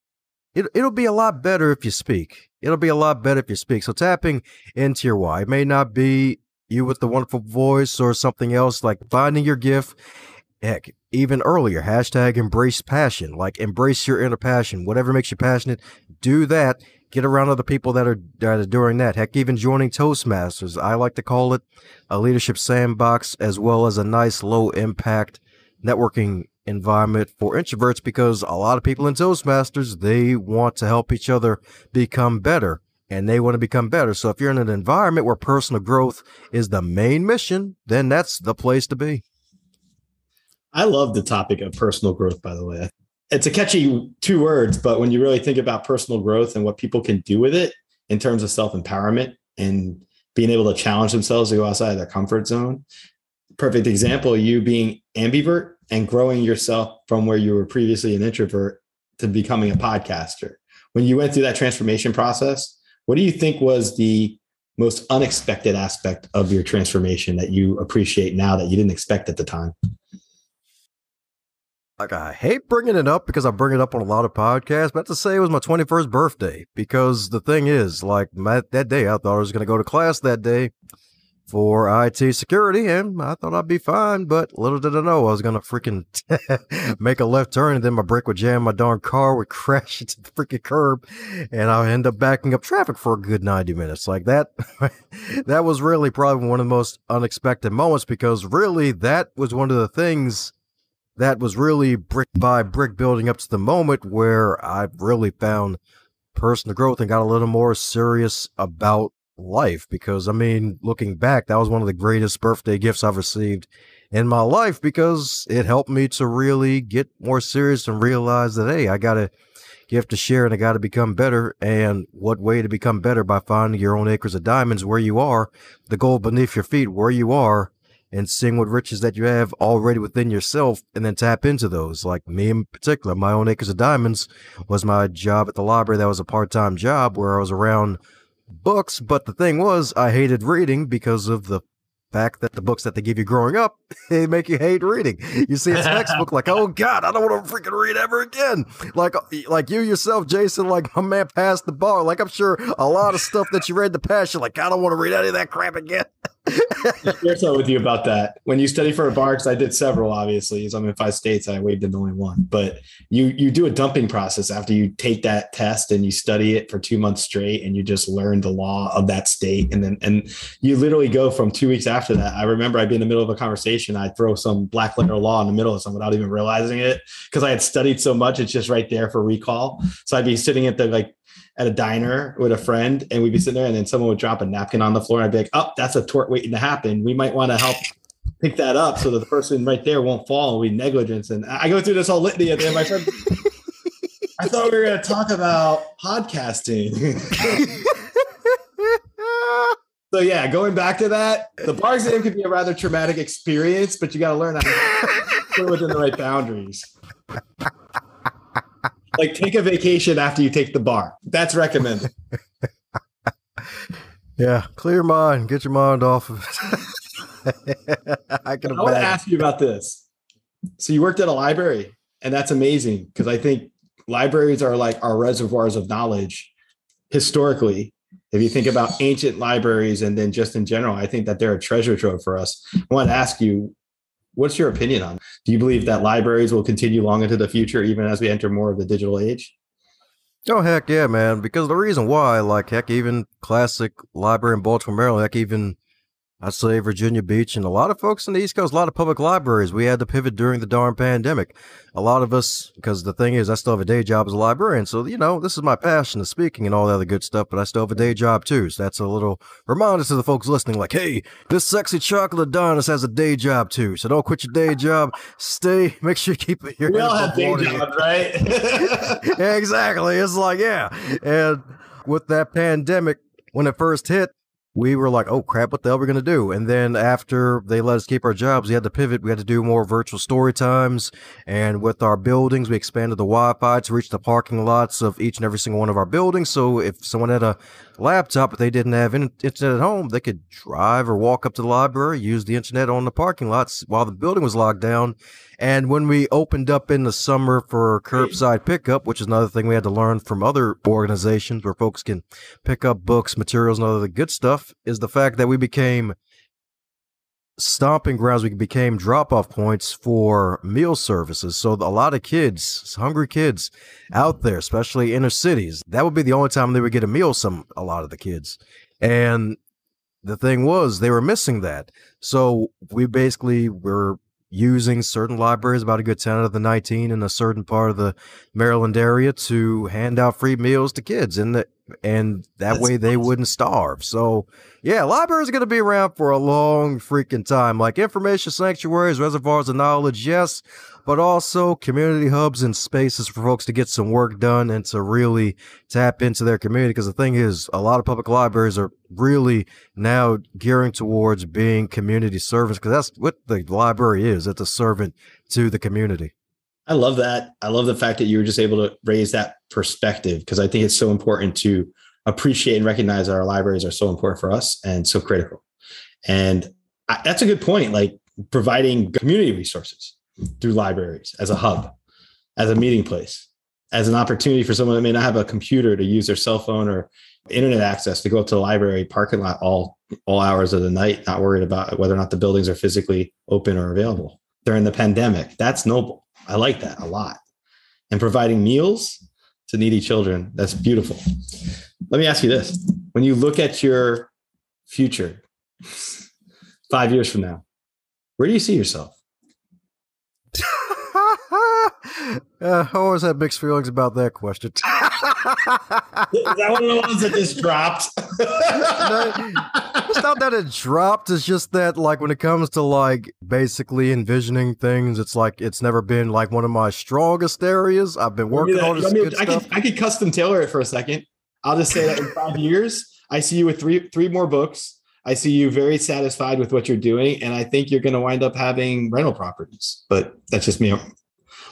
it, it'll be a lot better if you speak. It'll be a lot better if you speak. So tapping into your why. It may not be you with the wonderful voice or something else, like finding your gift. Heck, even earlier, hashtag embrace passion, like embrace your inner passion. Whatever makes you passionate, do that get around other people that are, that are doing that. Heck, even joining Toastmasters. I like to call it a leadership sandbox as well as a nice low impact networking environment for introverts because a lot of people in Toastmasters, they want to help each other become better and they want to become better. So if you're in an environment where personal growth is the main mission, then that's the place to be. I love the topic of personal growth, by the way it's a catchy two words, but when you really think about personal growth and what people can do with it in terms of self empowerment and being able to challenge themselves to go outside of their comfort zone, perfect example, you being ambivert and growing yourself from where you were previously an introvert to becoming a podcaster. When you went through that transformation process, what do you think was the most unexpected aspect of your transformation that you appreciate now that you didn't expect at the time? Like I hate bringing it up because I bring it up on a lot of podcasts, but to say it was my 21st birthday because the thing is, like my, that day, I thought I was going to go to class that day for IT security, and I thought I'd be fine. But little did I know I was going to freaking make a left turn, and then my brake would jam, my darn car would crash into the freaking curb, and I'll end up backing up traffic for a good 90 minutes. Like that, that was really probably one of the most unexpected moments because really that was one of the things that was really brick by brick building up to the moment where I really found personal growth and got a little more serious about life. Because, I mean, looking back, that was one of the greatest birthday gifts I've received in my life because it helped me to really get more serious and realize that, hey, I got a gift to share and I got to become better. And what way to become better by finding your own acres of diamonds where you are, the gold beneath your feet where you are and seeing what riches that you have already within yourself and then tap into those. Like me in particular, my own acres of diamonds was my job at the library. That was a part time job where I was around books. But the thing was, I hated reading because of the fact that the books that they give you growing up they make you hate reading. You see a textbook like, oh god, I don't want to freaking read ever again. Like uh, like you yourself, Jason, like my man passed the bar. Like I'm sure a lot of stuff that you read in the past, you're like, I don't want to read any of that crap again. share something with you about that. When you study for a bar, because I did several, obviously. So I'm in five states. I waived in only one. But you you do a dumping process after you take that test and you study it for two months straight, and you just learn the law of that state. And then and you literally go from two weeks after that. I remember I'd be in the middle of a conversation. I'd throw some black letter law in the middle of something without even realizing it because I had studied so much. It's just right there for recall. So I'd be sitting at the like at a diner with a friend and we'd be sitting there and then someone would drop a napkin on the floor and I'd be like, oh, that's a tort waiting to happen. We might want to help pick that up so that the person right there won't fall and we negligence. And I go through this whole litany at the end. My friend, I thought we were going to talk about podcasting. so yeah, going back to that, the bar exam can be a rather traumatic experience, but you got to learn how to put within the right boundaries like take a vacation after you take the bar. That's recommended. yeah, clear your mind, get your mind off of it. I can. I want to ask you about this. So you worked at a library, and that's amazing because I think libraries are like our reservoirs of knowledge historically. If you think about ancient libraries and then just in general, I think that they're a treasure trove for us. I want to ask you, what's your opinion on? Do you believe that libraries will continue long into the future, even as we enter more of the digital age? Oh heck yeah, man! Because the reason why, like heck, even classic library in Baltimore, Maryland, heck, even I'd say Virginia Beach and a lot of folks in the East Coast, a lot of public libraries. We had to pivot during the darn pandemic. A lot of us, because the thing is, I still have a day job as a librarian. So, you know, this is my passion of speaking and all the other good stuff, but I still have a day job too. So that's a little reminder to the folks listening like, hey, this sexy chocolate Adonis has a day job too. So don't quit your day job. Stay, make sure you keep it here. We all have day jobs, right? yeah, exactly. It's like, yeah. And with that pandemic, when it first hit, we were like, oh crap, what the hell are we going to do? And then after they let us keep our jobs, we had to pivot. We had to do more virtual story times. And with our buildings, we expanded the Wi Fi to reach the parking lots of each and every single one of our buildings. So if someone had a laptop, but they didn't have internet at home, they could drive or walk up to the library, use the internet on the parking lots while the building was locked down. And when we opened up in the summer for curbside pickup, which is another thing we had to learn from other organizations where folks can pick up books, materials, and other good stuff, is the fact that we became stomping grounds. We became drop off points for meal services. So a lot of kids, hungry kids out there, especially inner cities, that would be the only time they would get a meal. Some, a lot of the kids. And the thing was, they were missing that. So we basically were using certain libraries, about a good 10 out of the 19 in a certain part of the Maryland area to hand out free meals to kids. And, the, and that That's way they awesome. wouldn't starve. So, yeah, libraries are going to be around for a long freaking time. Like information sanctuaries, reservoirs of knowledge, yes, but also community hubs and spaces for folks to get some work done and to really tap into their community. Because the thing is, a lot of public libraries are really now gearing towards being community servants because that's what the library is. It's a servant to the community. I love that. I love the fact that you were just able to raise that perspective because I think it's so important to appreciate and recognize that our libraries are so important for us and so critical. And I, that's a good point. Like providing community resources through libraries as a hub, as a meeting place, as an opportunity for someone that may not have a computer to use their cell phone or internet access to go up to the library parking lot all all hours of the night, not worried about whether or not the buildings are physically open or available during the pandemic. That's noble. I like that a lot. And providing meals to needy children, that's beautiful. Let me ask you this. When you look at your future, five years from now, where do you see yourself? Uh, I always had mixed feelings about that question. Is that one of the ones that just dropped? no, it's not that it dropped. It's just that, like, when it comes to like basically envisioning things, it's like it's never been like one of my strongest areas. I've been working on this good I stuff. Could, I could custom tailor it for a second. I'll just say that in five years, I see you with three three more books. I see you very satisfied with what you're doing, and I think you're going to wind up having rental properties. But that's just me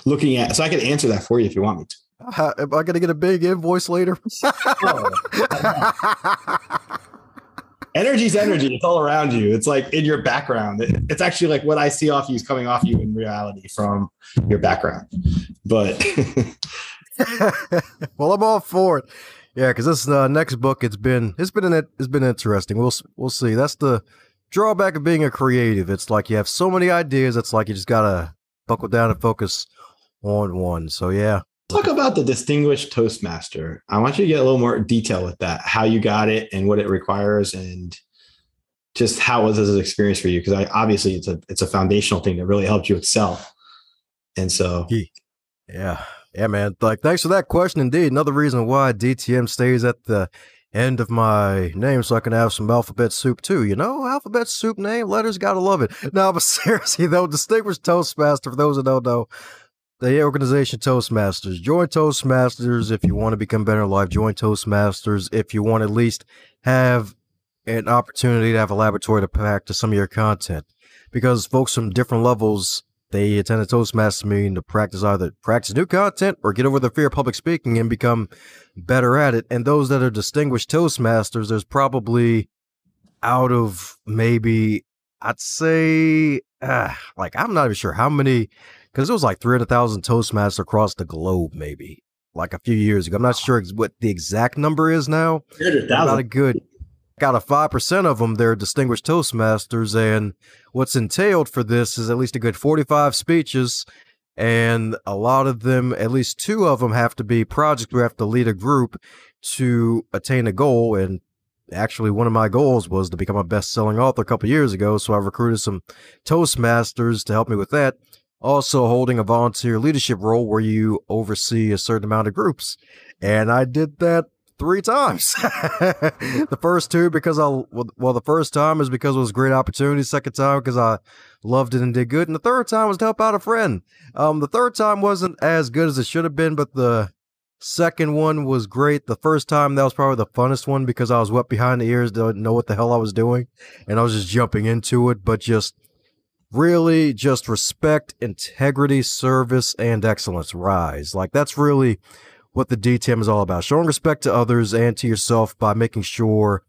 looking at. So I can answer that for you if you want me to. Uh, am I going to get a big invoice later? Energy's energy. It's all around you. It's like in your background. It, it's actually like what I see off you is coming off you in reality from your background. But well, I'm all for it. Yeah, because this uh, next book, it's been it's been an, it's been interesting. We'll we'll see. That's the drawback of being a creative. It's like you have so many ideas. It's like you just gotta buckle down and focus on one. So yeah. Talk about the distinguished Toastmaster. I want you to get a little more detail with that, how you got it and what it requires and just how was this experience for you? Because I obviously it's a it's a foundational thing that really helped you excel. And so yeah. Yeah, man. Like thanks for that question indeed. Another reason why DTM stays at the end of my name so I can have some alphabet soup too. You know, alphabet soup name, letters, gotta love it. Now, but seriously though, distinguished Toastmaster, for those that don't know, the organization Toastmasters. Join Toastmasters if you want to become better in life. Join Toastmasters if you want at least have an opportunity to have a laboratory to practice some of your content. Because folks from different levels, they attend a Toastmasters meeting to practice either practice new content or get over the fear of public speaking and become better at it. And those that are distinguished Toastmasters, there's probably out of maybe I'd say uh, like I'm not even sure how many because it was like 300,000 Toastmasters across the globe, maybe. like a few years ago. I'm not sure what the exact number is now. About a good got a 5% of them, they're distinguished Toastmasters. And what's entailed for this is at least a good 45 speeches. And a lot of them, at least two of them, have to be projects where have to lead a group to attain a goal. And actually, one of my goals was to become a best selling author a couple years ago. So I recruited some Toastmasters to help me with that. Also, holding a volunteer leadership role where you oversee a certain amount of groups. And I did that three times. the first two because I well, the first time is because it was a great opportunity. Second time because I loved it and did good, and the third time was to help out a friend. Um, the third time wasn't as good as it should have been, but the second one was great. The first time that was probably the funnest one because I was wet behind the ears, didn't know what the hell I was doing, and I was just jumping into it. But just really, just respect, integrity, service, and excellence rise. Like that's really what the DTM is all about. Showing respect to others and to yourself by making sure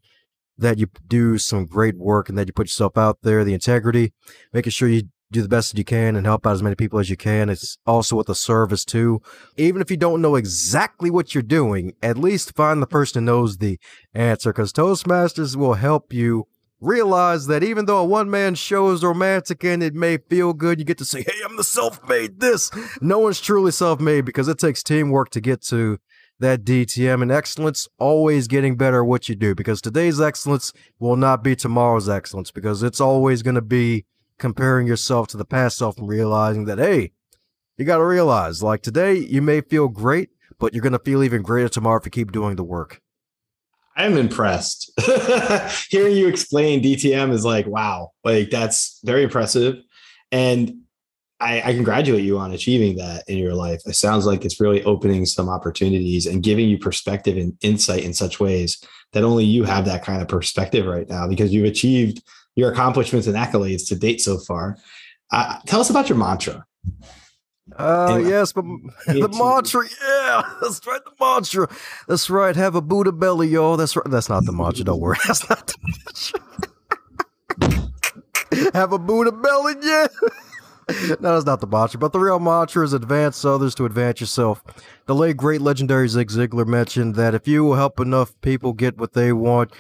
that you do some great work and that you put yourself out there, the integrity, making sure you do the best that you can and help out as many people as you can. It's also with the service too. Even if you don't know exactly what you're doing, at least find the person who knows the answer because Toastmasters will help you realize that even though a one man show is romantic and it may feel good, you get to say, Hey, I'm the self made this. No one's truly self made because it takes teamwork to get to that DTM and excellence, always getting better at what you do because today's excellence will not be tomorrow's excellence because it's always going to be comparing yourself to the past self and realizing that, hey, you got to realize like today you may feel great, but you're going to feel even greater tomorrow if you keep doing the work. I'm impressed. Hearing you explain DTM is like, wow, like that's very impressive. And I, I, congratulate you on achieving that in your life. It sounds like it's really opening some opportunities and giving you perspective and insight in such ways that only you have that kind of perspective right now because you've achieved your accomplishments and accolades to date so far. Uh, tell us about your mantra. Uh, yes, but the mantra, yeah, that's right, the mantra. That's right, have a Buddha belly, y'all. That's right. That's not the mantra, don't worry. That's not the mantra. have a Buddha belly, yeah. no, that's not the mantra, but the real mantra is advance others to advance yourself. The late, great, legendary Zig Ziglar mentioned that if you will help enough people get what they want,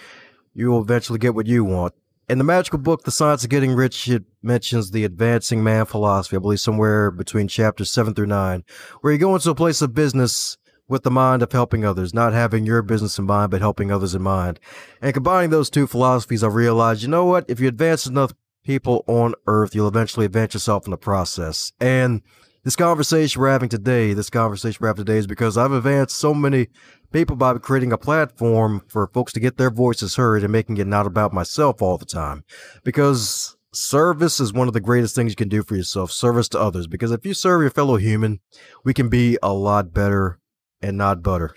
you will eventually get what you want in the magical book, The Science of Getting Rich, it mentions the advancing man philosophy, I believe somewhere between chapters seven through nine, where you go into a place of business with the mind of helping others, not having your business in mind, but helping others in mind. And combining those two philosophies, I realized, you know what? If you advance enough people on earth, you'll eventually advance yourself in the process. And this conversation we're having today, this conversation we're having today is because I've advanced so many people by creating a platform for folks to get their voices heard and making it not about myself all the time. Because service is one of the greatest things you can do for yourself, service to others. Because if you serve your fellow human, we can be a lot better and not butter.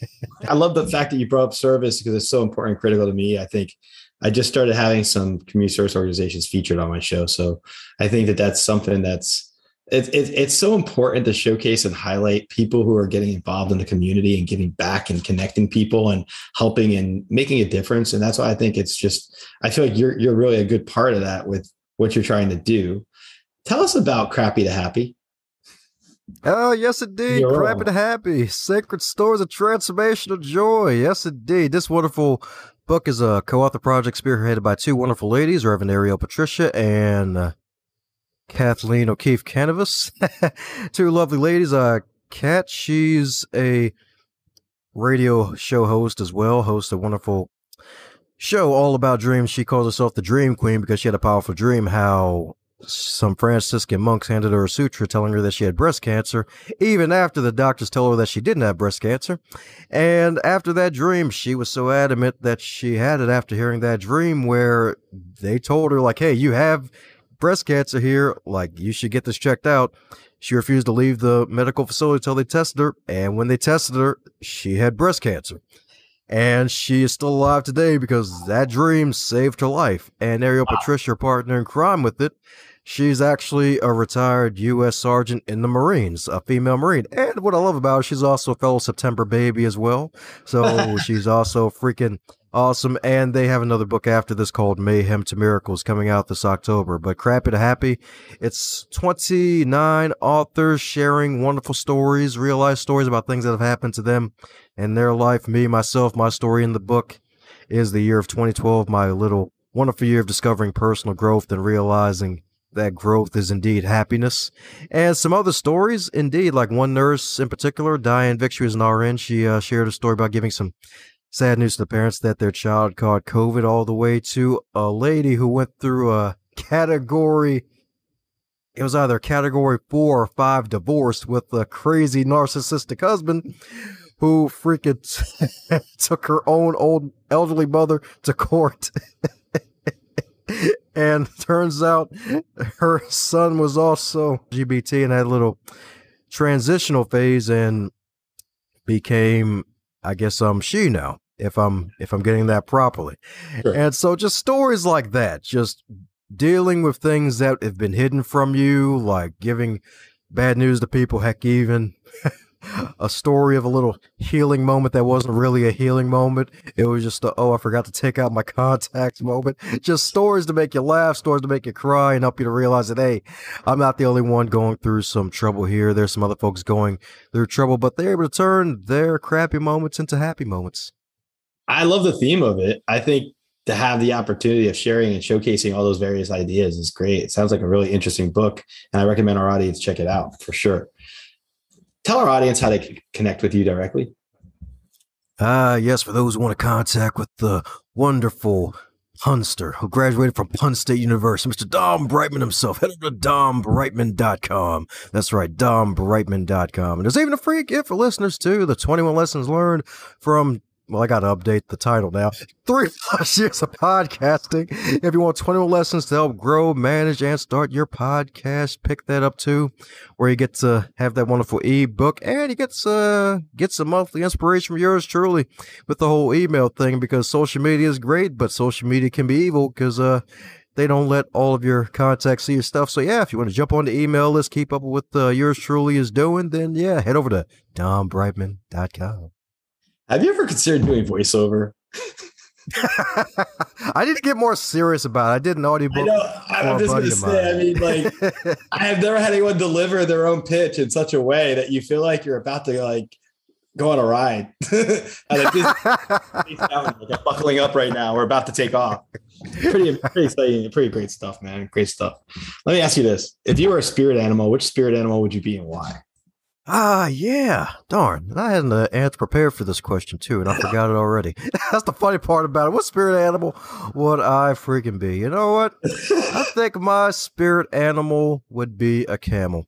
I love the fact that you brought up service because it's so important and critical to me. I think I just started having some community service organizations featured on my show. So I think that that's something that's it's it, it's so important to showcase and highlight people who are getting involved in the community and giving back and connecting people and helping and making a difference. And that's why I think it's just I feel like you're you're really a good part of that with what you're trying to do. Tell us about Crappy to Happy. Oh, yes, indeed. You're Crappy to Happy. Sacred Stories of Transformational Joy. Yes, indeed. This wonderful book is a co author project spearheaded by two wonderful ladies, Reverend Ariel Patricia and uh, Kathleen O'Keefe Kanavos. Two lovely ladies. Uh, Kat, she's a radio show host as well, hosts a wonderful show all about dreams. She calls herself the Dream Queen because she had a powerful dream how some Franciscan monks handed her a sutra telling her that she had breast cancer, even after the doctors told her that she didn't have breast cancer. And after that dream, she was so adamant that she had it after hearing that dream where they told her, like, hey, you have breast cancer here. Like, you should get this checked out. She refused to leave the medical facility until they tested her. And when they tested her, she had breast cancer. And she is still alive today because that dream saved her life. And Ariel wow. Patricia, partner in crime with it, she's actually a retired U.S. Sergeant in the Marines, a female Marine. And what I love about her, she's also a fellow September baby as well. So she's also freaking Awesome. And they have another book after this called Mayhem to Miracles coming out this October. But Crappy to Happy, it's 29 authors sharing wonderful stories, real life stories about things that have happened to them in their life. Me, myself, my story in the book is the year of 2012, my little wonderful year of discovering personal growth and realizing that growth is indeed happiness. And some other stories, indeed, like one nurse in particular, Diane she was an RN. She uh, shared a story about giving some sad news to the parents that their child caught COVID, all the way to a lady who went through a category. It was either category four or five divorce with a crazy narcissistic husband who freaking took her own old elderly mother to court. and turns out her son was also LGBT and had a little transitional phase and became I guess I'm she now if I'm if I'm getting that properly. Sure. And so just stories like that, just dealing with things that have been hidden from you, like giving bad news to people, heck even a story of a little healing moment that wasn't really a healing moment. It was just a, oh, I forgot to take out my contacts moment. Just stories to make you laugh, stories to make you cry and help you to realize that, hey, I'm not the only one going through some trouble here. There's some other folks going through trouble, but they're able to turn their crappy moments into happy moments. I love the theme of it. I think to have the opportunity of sharing and showcasing all those various ideas is great. It sounds like a really interesting book, and I recommend our audience check it out for sure tell our audience how they can connect with you directly. Ah, uh, yes, for those who want to contact with the wonderful Punster who graduated from Penn State University, Mr. Dom Brightmon himself. Head over to dombrightmon.com. That's right, dombrightmon.com. And there's even a free gift for listeners, too. The 21 lessons learned from well, I got to update the title now. Three plus years of podcasting. If you want 21 lessons to help grow, manage, and start your podcast, pick that up too, where you get to have that wonderful ebook and you get to get some monthly inspiration from yours truly with the whole email thing because social media is great, but social media can be evil because, uh, they don't let all of your contacts see your stuff. So yeah, if you want to jump on the email list, keep up with what uh, yours truly is doing, then yeah, head over to dombrightmon.com. Have you ever considered doing voiceover? I need to get more serious about it. I did an audiobook. I know. I'm just going to say, I mean, like, I have never had anyone deliver their own pitch in such a way that you feel like you're about to like go on a ride. like, this, like buckling up right now. We're about to take off. Pretty, pretty exciting, pretty great stuff, man. Great stuff. Let me ask you this: If you were a spirit animal, which spirit animal would you be and why? Ah, yeah. Darn. I had an uh, answer prepared for this question too, and I forgot it already. That's the funny part about it. What spirit animal would I freaking be? You know what? I think my spirit animal would be a camel.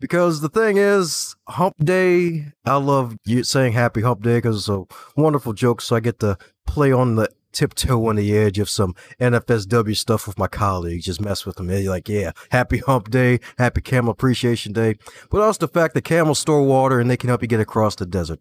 Because the thing is, Hump Day, I love you saying Happy Hump Day because it's a wonderful joke. So I get to play on the tiptoe on the edge of some NFSW stuff with my colleagues, just mess with them. They're like, yeah, happy hump day, happy camel appreciation day. But also the fact that camels store water and they can help you get across the desert.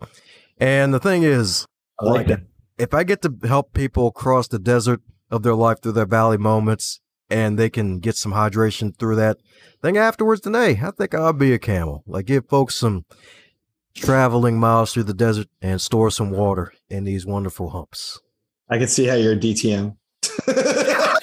And the thing is, I like that. If I get to help people cross the desert of their life through their valley moments and they can get some hydration through that thing afterwards, then hey, I think I'll be a camel. Like give folks some traveling miles through the desert and store some water in these wonderful humps. I can see how you're a DTM.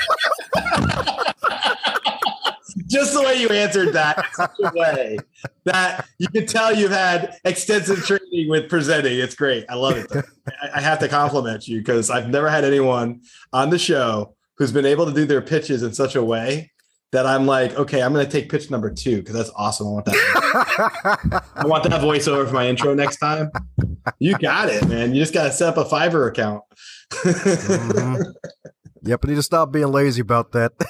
Just the way you answered that, way that you can tell you've had extensive training with presenting. It's great. I love it. I have to compliment you because I've never had anyone on the show who's been able to do their pitches in such a way that I'm like, okay, I'm going to take pitch number two because that's awesome. I want that. I want that voiceover for my intro next time. You got it, man. You just got to set up a Fiverr account mm-hmm. Yep, I need to stop being lazy about that.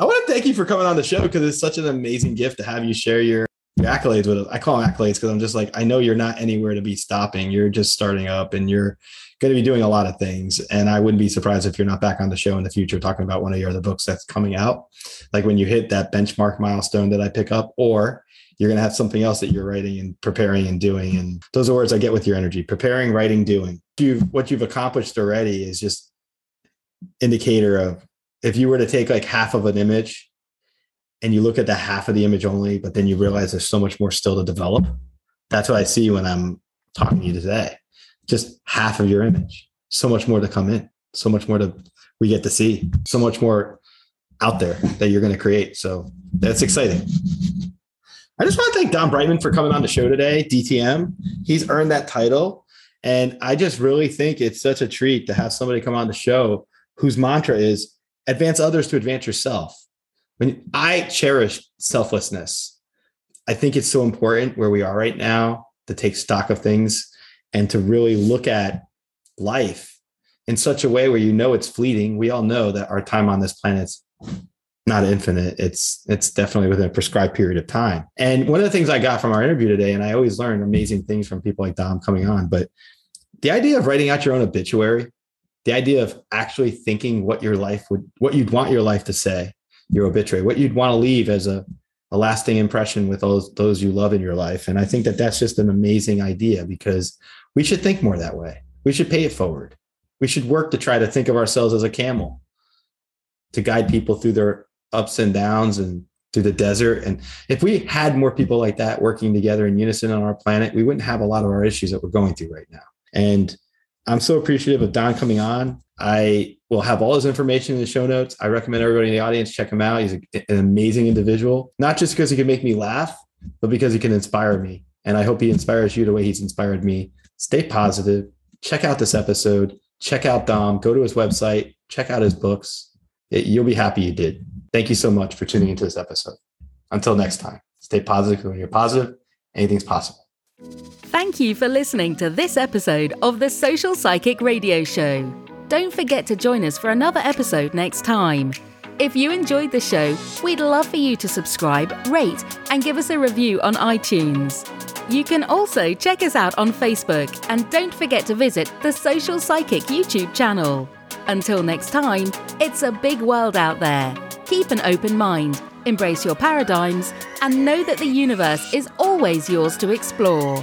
I want to thank you for coming on the show because it's such an amazing gift to have you share your, your accolades with us. I call them accolades because I'm just like, I know you're not anywhere to be stopping. You're just starting up and you're going to be doing a lot of things. And I wouldn't be surprised if you're not back on the show in the future talking about one of your other books that's coming out. Like when you hit that benchmark milestone that I pick up, or you're going to have something else that you're writing and preparing and doing. And those are words I get with your energy preparing, writing, doing. You've, what you've accomplished already is just indicator of if you were to take like half of an image and you look at the half of the image only, but then you realize there's so much more still to develop. That's what I see when I'm talking to you today. Just half of your image. so much more to come in, so much more to we get to see, so much more out there that you're going to create. So that's exciting. I just want to thank Don Brightmon for coming on the show today, DTM. He's earned that title. And I just really think it's such a treat to have somebody come on the show whose mantra is advance others to advance yourself. When I cherish selflessness, I think it's so important where we are right now to take stock of things and to really look at life in such a way where you know it's fleeting. We all know that our time on this planet's not infinite. It's it's definitely within a prescribed period of time. And one of the things I got from our interview today, and I always learn amazing things from people like Dom coming on, but the idea of writing out your own obituary, the idea of actually thinking what your life would, what you'd want your life to say, your obituary, what you'd want to leave as a, a lasting impression with those those you love in your life. And I think that that's just an amazing idea because we should think more that way. We should pay it forward. We should work to try to think of ourselves as a camel to guide people through their ups and downs and through the desert. And if we had more people like that working together in unison on our planet, we wouldn't have a lot of our issues that we're going through right now. And I'm so appreciative of Don coming on. I will have all his information in the show notes. I recommend everybody in the audience check him out. He's an amazing individual, not just because he can make me laugh, but because he can inspire me. And I hope he inspires you the way he's inspired me. Stay positive. Check out this episode. Check out Dom. Go to his website. Check out his books. It, you'll be happy you did. Thank you so much for tuning into this episode. Until next time, stay positive. When you're positive, anything's possible. Thank you for listening to this episode of the Social Psychic Radio Show. Don't forget to join us for another episode next time. If you enjoyed the show, we'd love for you to subscribe, rate, and give us a review on iTunes. You can also check us out on Facebook and don't forget to visit the Social Psychic YouTube channel. Until next time, it's a big world out there. Keep an open mind, embrace your paradigms, and know that the universe is always yours to explore.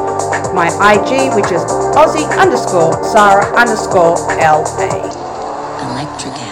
my IG, which is Aussie underscore Sarah underscore LA. Electric.